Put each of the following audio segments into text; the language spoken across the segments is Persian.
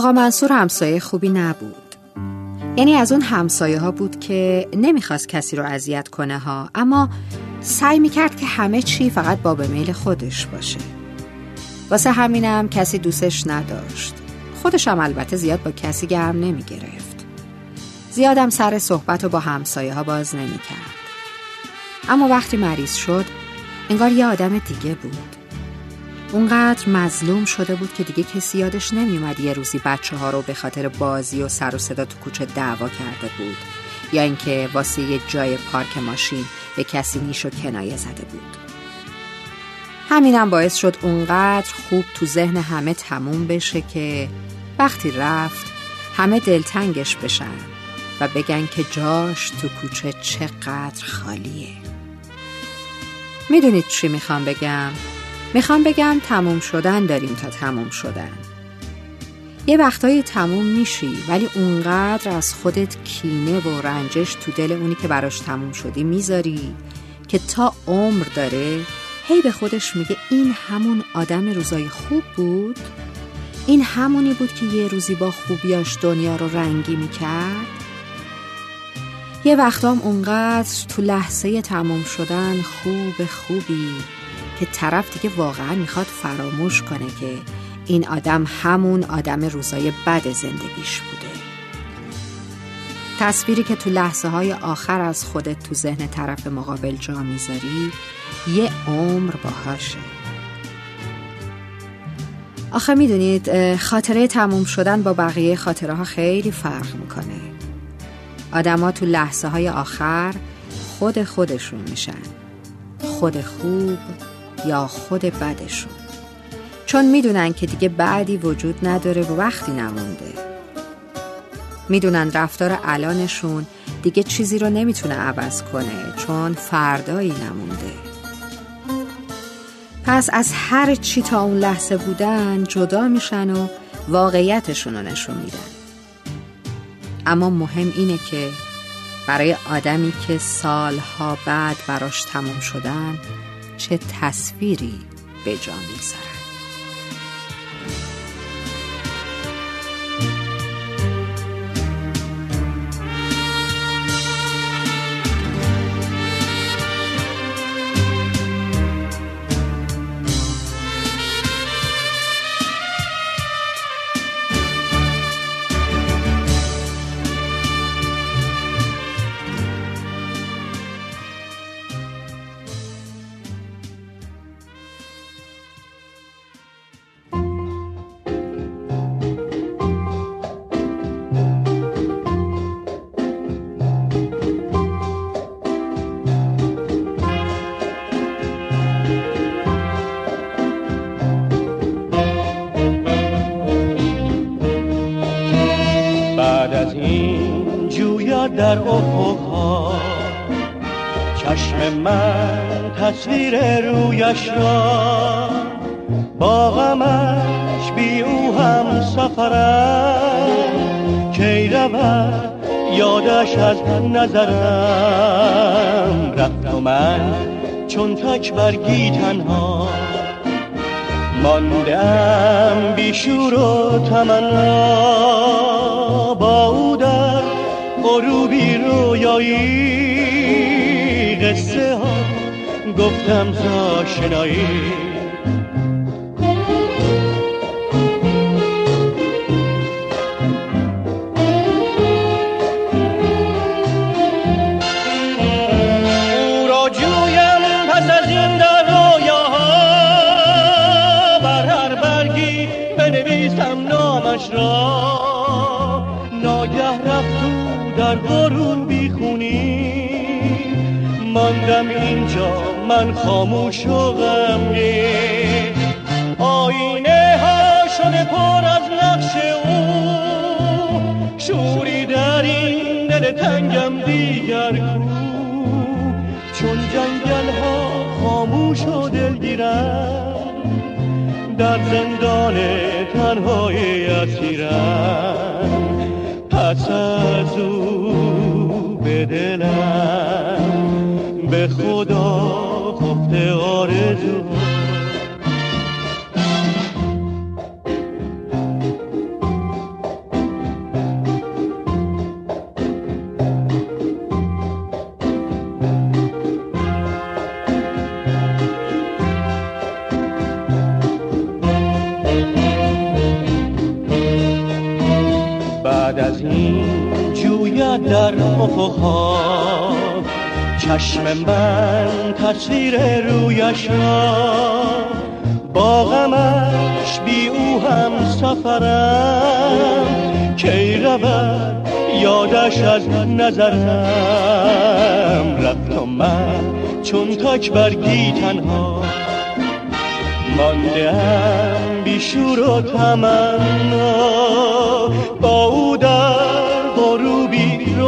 آقا منصور همسایه خوبی نبود. یعنی از اون همسایه ها بود که نمی‌خواست کسی رو اذیت کنه ها اما سعی می‌کرد که همه چی فقط با به میل خودش باشه. واسه همینم کسی دوستش نداشت. خودش هم البته زیاد با کسی گرم نمی‌گرفت. زیادم سر صحبت و با همسایه ها باز نمی‌کرد. اما وقتی مریض شد انگار یه آدم دیگه بود. اونقدر مظلوم شده بود که دیگه کسی یادش نمیومد یه روزی بچه ها رو به خاطر بازی و سر و صدا تو کوچه دعوا کرده بود. یا اینکه واسه یه جای پارک ماشین به کسی نیش و کنایه زده بود. همینم باعث شد اونقدر خوب تو ذهن همه تموم بشه که وقتی رفت همه دلتنگش بشن و بگن که جاش تو کوچه چقدر خالیه. می‌دونید چی می‌خوام بگم؟ می‌خوام بگم تموم شدن داریم تا تموم شدن. یه وقتایی تموم میشی ولی اونقدر از خودت کینه و رنجش تو دل اونی که براش تموم شدی می‌ذاری که تا عمر داره هی به خودش میگه این همون آدم روزای خوب بود؟ این همونی بود که یه روزی با خوبیاش دنیا رو رنگی می‌کرد؟ یه وقتام اونقدر تو لحظه تموم شدن خوب خوبی که طرف دیگه واقعا می‌خواد فراموش کنه که این آدم همون آدم روزای بد زندگیش بوده. تصویری که تو لحظه های آخر از خودت تو ذهن طرف مقابل جا می‌ذاری یه عمر باهاشه. آخه می‌دونید خاطره تموم شدن با بقیه خاطره ها خیلی فرق می‌کنه. آدما تو لحظه های آخر خود خودشون میشن. خود خوب یا خود بدشون. چون می‌دونن که دیگه بعدی وجود نداره و وقتی نمونده. می‌دونن رفتار الانشون دیگه چیزی رو نمی‌تونه عوض کنه چون فردایی نمونده. پس از هر چی تا اون لحظه بودن جدا میشن و واقعیتشون رو نشون میدن. اما مهم اینه که برای آدمی که سالها بعد براش تموم شدن چه تصویری به جا می‌گذارد. در افقها. چشم من تصویر رویش را با غمش بی او هم سفرم کی رود یادش از نظرم رفت و من چون تک برگی تنها. ماندم بیشور و تمنا با او در غروبی رویایی. قصه ها گفتم تا شنایی. بنویسم نامش را. ناگه رفت در غروبی خونی ماندم اینجا من خاموش و غمگین آینه ها شده پر از نقش او. شوری در این دل تنگم دیگر کو. چون جنگل ها خاموش و دلگیرم. در زندان تنهای اسیرم. پس از او به دلم به خدا خفته آرزو می‌بیند در افقها چشم من تصویر رویش را با غمش بی او هم سفرم. کی رود یادش از نظرم. رفت و من چون تک برگی تنها ماندم بیشور و تمنا. با او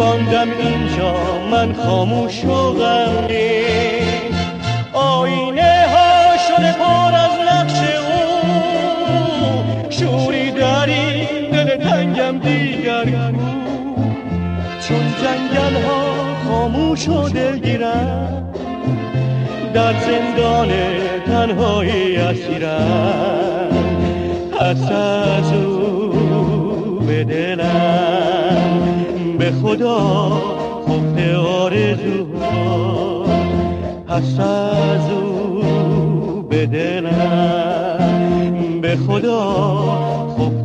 ماندم اینجا من خاموش و غمگین آینه ها شده پر از نقش او. شوری این دل تنگم دیگر چون جنگل ها خاموش و دلگیرم در زندان تنهایی اسیرم پس از او خدا خفته آرزو پس از او به دلم. به خدا خفته آرزو